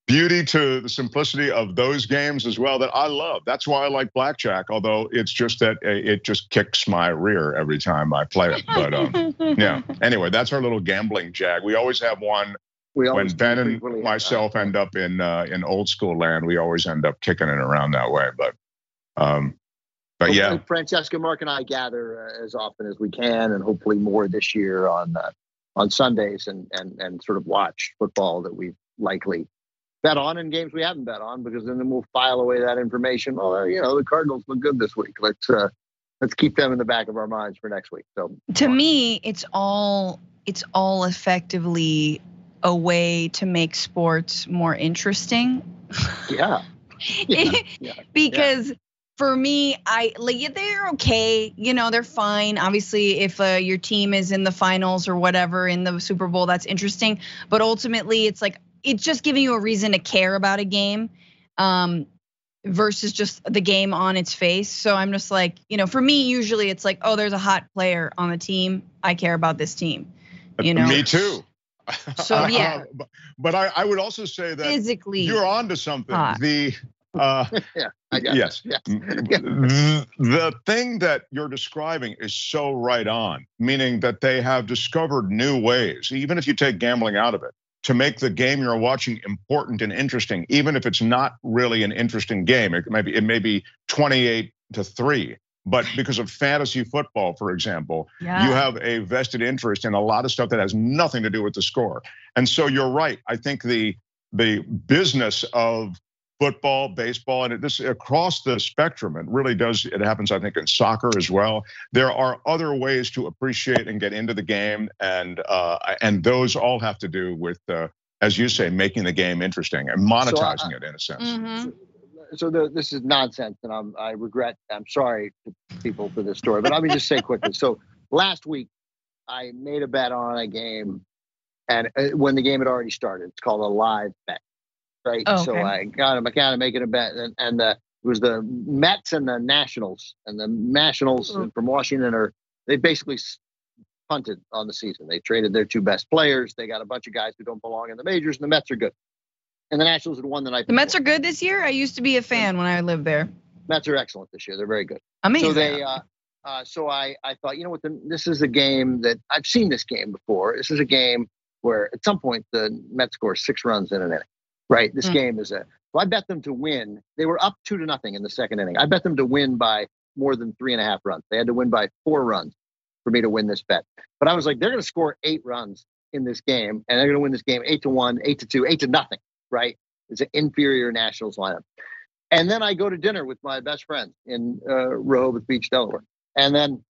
beauty to the simplicity of those games as well that I love. That's why I like blackjack. Although it's just that uh, it just kicks my rear every time I play it. But um, yeah. Anyway, that's our little gambling jag. We always have one we when Ben and myself end up in uh, in old school land. We always end up kicking it around that way. But um, but Hopefully yeah, Francesca, Mark, and I gather uh, as often as we can, and hopefully more this year on uh, on Sundays, and and and sort of watch football that we've likely bet on in games we haven't bet on because then we'll file away that information. Well, you know, the Cardinals look good this week. Let's uh, let's keep them in the back of our minds for next week. So to me, it's all it's all effectively a way to make sports more interesting. Yeah. yeah. yeah. because yeah. for me, I like they're okay. You know, they're fine. Obviously, if uh, your team is in the finals or whatever in the Super Bowl, that's interesting. But ultimately, it's like it's just giving you a reason to care about a game. Um, versus just the game on its face. So I'm just like, you know, for me, usually it's like, oh, there's a hot player on the team. I care about this team. You know, me too. So yeah, but, but I, I, would also say that physically you're onto something. Hot. The uh, yeah, yes, yes. the, the thing that you're describing is so right on, meaning that they have discovered new ways, even if you take gambling out of it, to make the game you're watching important and interesting, even if it's not really an interesting game. It may be, it may be 28 to three, but because of fantasy football, for example, yeah. you have a vested interest in a lot of stuff that has nothing to do with the score. And so you're right. I think the the business of football, baseball, and this across the spectrum. It really does. It happens, I think, in soccer as well. There are other ways to appreciate and get into the game, and uh, and those all have to do with, uh, as you say, making the game interesting and monetizing so, uh, it in a sense. Mm-hmm so the, this is nonsense, and I'm I regret. I'm sorry to people for this story, but let me just say quickly. So last week, I made a bet on a game, and uh, when the game had already started, it's called a live bet, right? Oh, okay. So I got him. I got him making a bet, and, and the, it was the Mets and the Nationals, and the Nationals mm-hmm. from Washington are they basically punted on the season. They traded their two best players. They got a bunch of guys who don't belong in the majors, and the Mets are good and the Nationals had won the night. The Mets are good this year. I used to be a fan when I lived there. Mets are excellent this year. They're very good. Amazing. So they, uh, uh, so I, I thought, you know what? The, this is a game that I've seen this game before. This is a game where at some point the Mets score six runs in an inning. Right. This mm. game is a. So I bet them to win. They were up two to nothing in the second inning. I bet them to win by more than three and a half runs. They had to win by four runs for me to win this bet. But I was like, they're going to score eight runs in this game, and they're going to win this game eight to one, eight to two, eight to nothing. Right. It's an inferior Nationals lineup. And then I go to dinner with my best friend in uh, Rehoboth Beach, Delaware. And then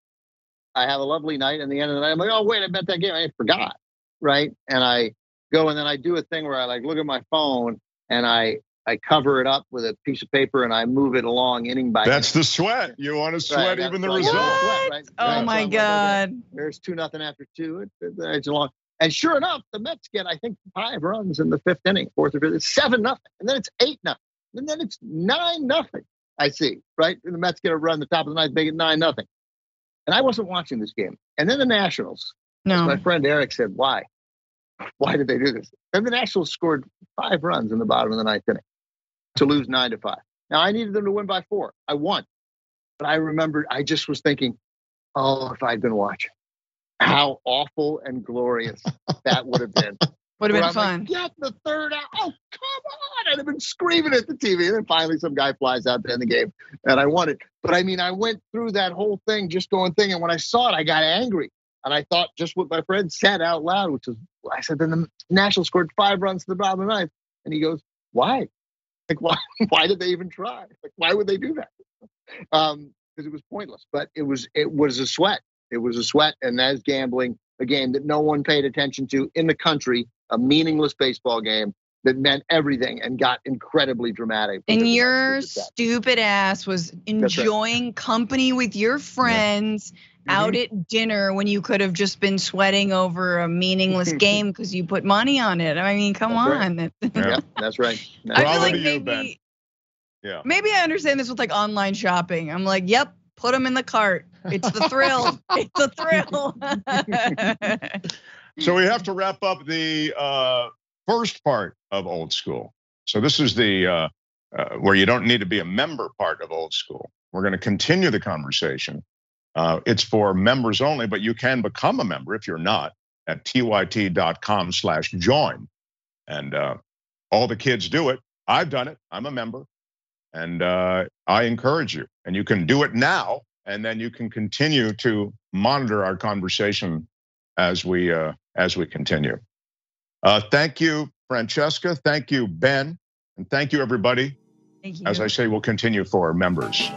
I have a lovely night. And the end of the night, I'm like, oh, wait, I bet that game. I forgot. Right. And I go and then I do a thing where I like look at my phone and I I cover it up with a piece of paper and I move it along inning by. That's the sweat. You want to sweat right, even the result. Sweat, right? Oh right. my so God! Like, There's two nothing after two. It, it, it's long. And sure enough, the Mets get, I think, five runs in the fifth inning, fourth or fifth. It's seven nothing. And then it's eight nothing. And then it's nine nothing. I see, right? And the Mets get a run the top of the ninth, make it nine nothing. And I wasn't watching this game. And then the Nationals. No. My friend Eric said, Why? Why did they do this? And the Nationals scored five runs in the bottom of the ninth inning to lose nine to five. Now I needed them to win by four. I won. But I remembered I just was thinking, oh, if I'd been watching how awful and glorious that would have been. Would have been fun. Like, Get the third out. Oh, come on. I'd have been screaming at the TV. And then finally some guy flies out to end the game and I won it. But I mean, I went through that whole thing just going thing. And when I saw it, I got angry. And I thought just what my friend said out loud, which was, I said, then the Nationals scored five runs to the bottom of the ninth. And he goes, why? Like, why, why did they even try? Like, why would they do that? Um, because it was pointless, but it was, it was a sweat. It was a sweat, and that's gambling, a game that no one paid attention to in the country, a meaningless baseball game that meant everything and got incredibly dramatic. And your stupid ass was enjoying right. company with your friends yeah. Out mm-hmm. at dinner when you could have just been sweating over a meaningless game because you put money on it. I mean, come that's on. Right. yeah, that's right. That's I feel like maybe, you, yeah. maybe I understand this with like online shopping. I'm like, yep, put them in the cart. It's the thrill. it's the thrill. so we have to wrap up the uh, first part of old school. So this is the uh, uh, where you don't need to be a member part of old school. We're going to continue the conversation. Uh, it's for members only, but you can become a member if you're not at tyt.com slash join. And uh, all the kids do it. I've done it. I'm a member. And uh, I encourage you. And you can do it now and then you can continue to monitor our conversation as we uh, as we continue. Uh, thank you, Francesca. Thank you, Ben. And thank you, everybody. Thank you. As I say, we'll continue for members.